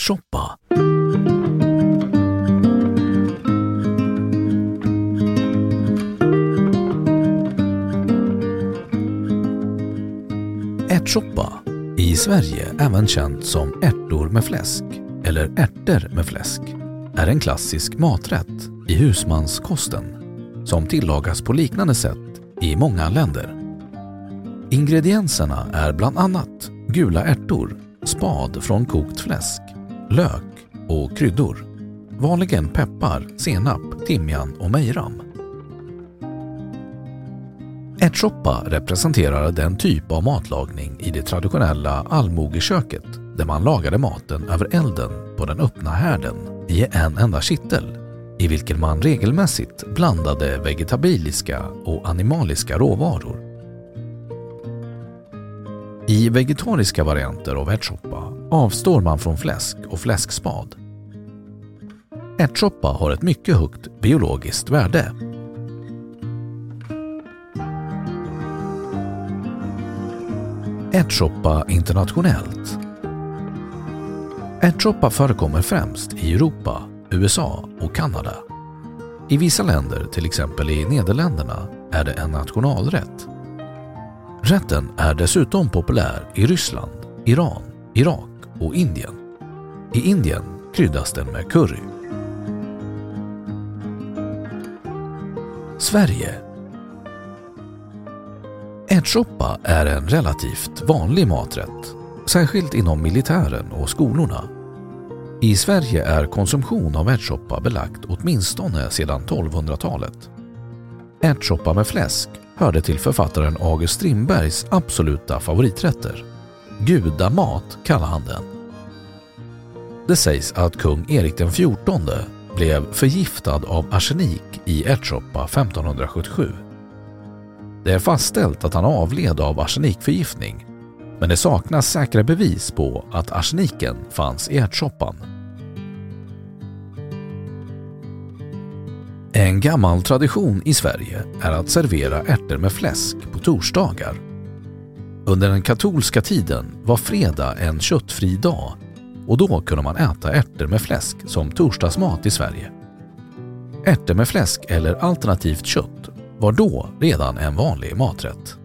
Ärtsoppa. Ärtsoppa, i Sverige även känt som ärtor med fläsk eller ärtor med fläsk, är en klassisk maträtt i husmanskosten som tillagas på liknande sätt i många länder. Ingredienserna är bland annat gula ärtor, spad från kokt fläsk, lök och kryddor. Vanligen peppar, senap, timjan och mejram. Ärtsoppa representerar den typ av matlagning i det traditionella allmogeköket där man lagade maten över elden på den öppna härden i en enda kittel i vilken man regelmässigt blandade vegetabiliska och animaliska råvaror. I vegetariska varianter av ärtsoppa avstår man från fläsk och fläskspad. Ärtsoppa har ett mycket högt biologiskt värde. Ärtsoppa internationellt Ärtsoppa förekommer främst i Europa, USA och Kanada. I vissa länder, till exempel i Nederländerna, är det en nationalrätt. Rätten är dessutom populär i Ryssland, Iran, Irak och Indien. I Indien kryddas den med curry. Sverige Ärtsoppa är en relativt vanlig maträtt, särskilt inom militären och skolorna. I Sverige är konsumtion av ärtsoppa belagt åtminstone sedan 1200-talet. Ärtsoppa med fläsk hörde till författaren August Strindbergs absoluta favoriträtter. Gudamat kallar han den. Det sägs att kung Erik den XIV blev förgiftad av arsenik i ärtsoppa 1577. Det är fastställt att han avled av arsenikförgiftning men det saknas säkra bevis på att arseniken fanns i ärtsoppan. En gammal tradition i Sverige är att servera ärtor med fläsk på torsdagar. Under den katolska tiden var fredag en köttfri dag och då kunde man äta ärtor med fläsk som torsdagsmat i Sverige. Ärtor med fläsk eller alternativt kött var då redan en vanlig maträtt.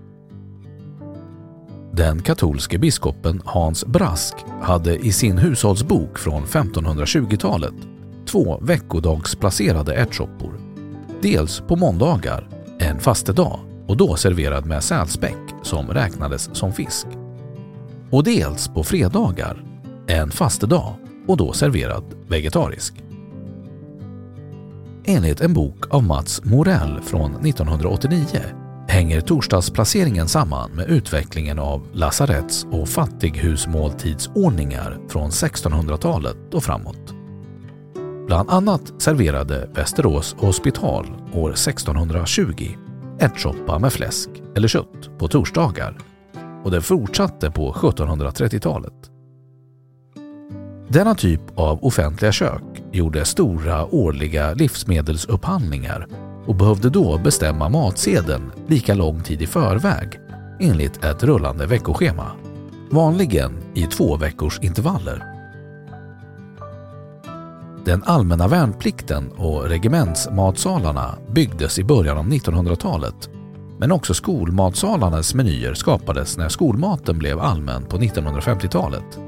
Den katolske biskopen Hans Brask hade i sin hushållsbok från 1520-talet två veckodagsplacerade ärtsoppor. Dels på måndagar, en fastedag och då serverad med sälspäck som räknades som fisk. Och dels på fredagar, en fastedag och då serverad vegetarisk. Enligt en bok av Mats Morell från 1989 hänger torsdagsplaceringen samman med utvecklingen av lasaretts och fattighusmåltidsordningar från 1600-talet och framåt. Bland annat serverade Västerås hospital år 1620 ärtsoppa med fläsk eller kött på torsdagar och det fortsatte på 1730-talet. Denna typ av offentliga kök gjorde stora årliga livsmedelsupphandlingar och behövde då bestämma matsedeln lika lång tid i förväg enligt ett rullande veckoschema. Vanligen i två veckors intervaller. Den allmänna värnplikten och regementsmatsalarna byggdes i början av 1900-talet men också skolmatsalarnas menyer skapades när skolmaten blev allmän på 1950-talet.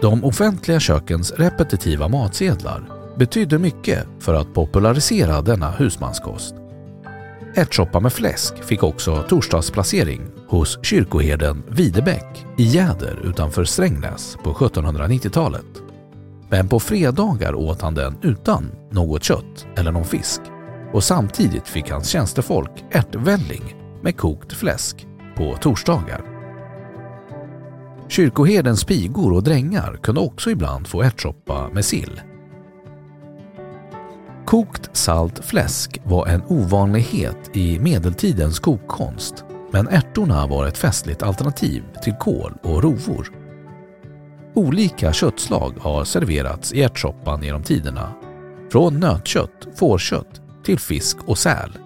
De offentliga kökens repetitiva matsedlar betydde mycket för att popularisera denna husmanskost. Ärtsoppa med fläsk fick också torsdagsplacering hos kyrkoherden Videbäck i Jäder utanför Strängnäs på 1790-talet. Men på fredagar åt han den utan något kött eller någon fisk och samtidigt fick hans tjänstefolk ärtvälling med kokt fläsk på torsdagar. Kyrkoherdens pigor och drängar kunde också ibland få ärtsoppa med sill. Kokt salt fläsk var en ovanlighet i medeltidens kokkonst men ärtorna var ett festligt alternativ till kål och rovor. Olika köttslag har serverats i ärtsoppan genom tiderna. Från nötkött, fårkött till fisk och säl.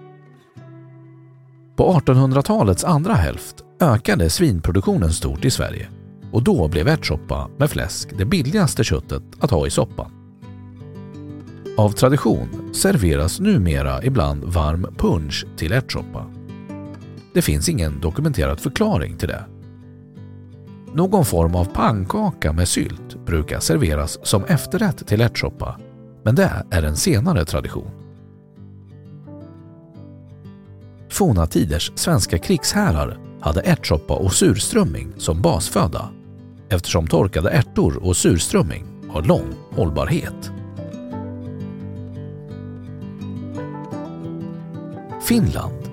På 1800-talets andra hälft ökade svinproduktionen stort i Sverige och då blev ärtsoppa med fläsk det billigaste köttet att ha i soppan. Av tradition serveras numera ibland varm punch till ärtsoppa. Det finns ingen dokumenterad förklaring till det. Någon form av pannkaka med sylt brukar serveras som efterrätt till ärtsoppa, men det är en senare tradition. Forna tiders svenska krigsherrar hade ärtsoppa och surströmming som basföda eftersom torkade ärtor och surströmming har lång hållbarhet. Finland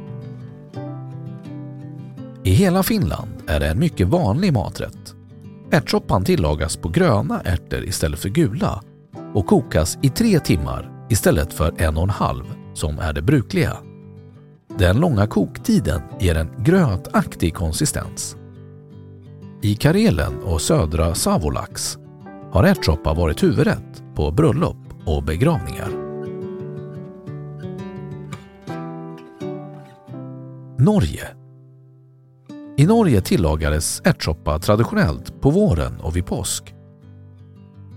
I hela Finland är det en mycket vanlig maträtt. Ärtsoppan tillagas på gröna ärtor istället för gula och kokas i tre timmar istället för en och en halv som är det brukliga. Den långa koktiden ger en grötaktig konsistens. I Karelen och södra Savolax har ärtsoppa varit huvudrätt på bröllop och begravningar. Norge I Norge tillagades ärtsoppa traditionellt på våren och vid påsk.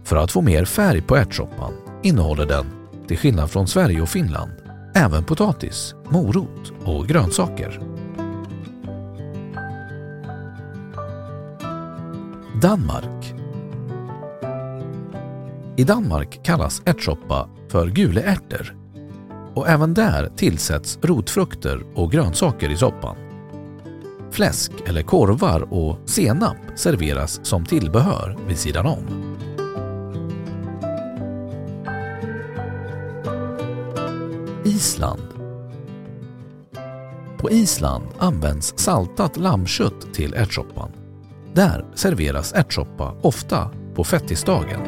För att få mer färg på ärtsoppan innehåller den, till skillnad från Sverige och Finland, även potatis, morot och grönsaker. Danmark I Danmark kallas ärtsoppa för guleärter och även där tillsätts rotfrukter och grönsaker i soppan. Fläsk eller korvar och senap serveras som tillbehör vid sidan om. Island På Island används saltat lammkött till ärtsoppan. Där serveras ärtsoppa ofta på fettisdagen.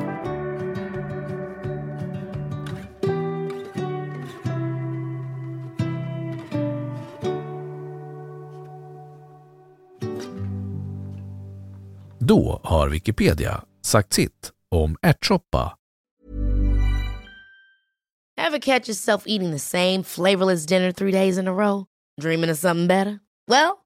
Då har Wikipedia sagt sitt om ärtsoppa. Have catch yourself eating the same flavorless dinner three days in a row? Dreaming of something better? Well,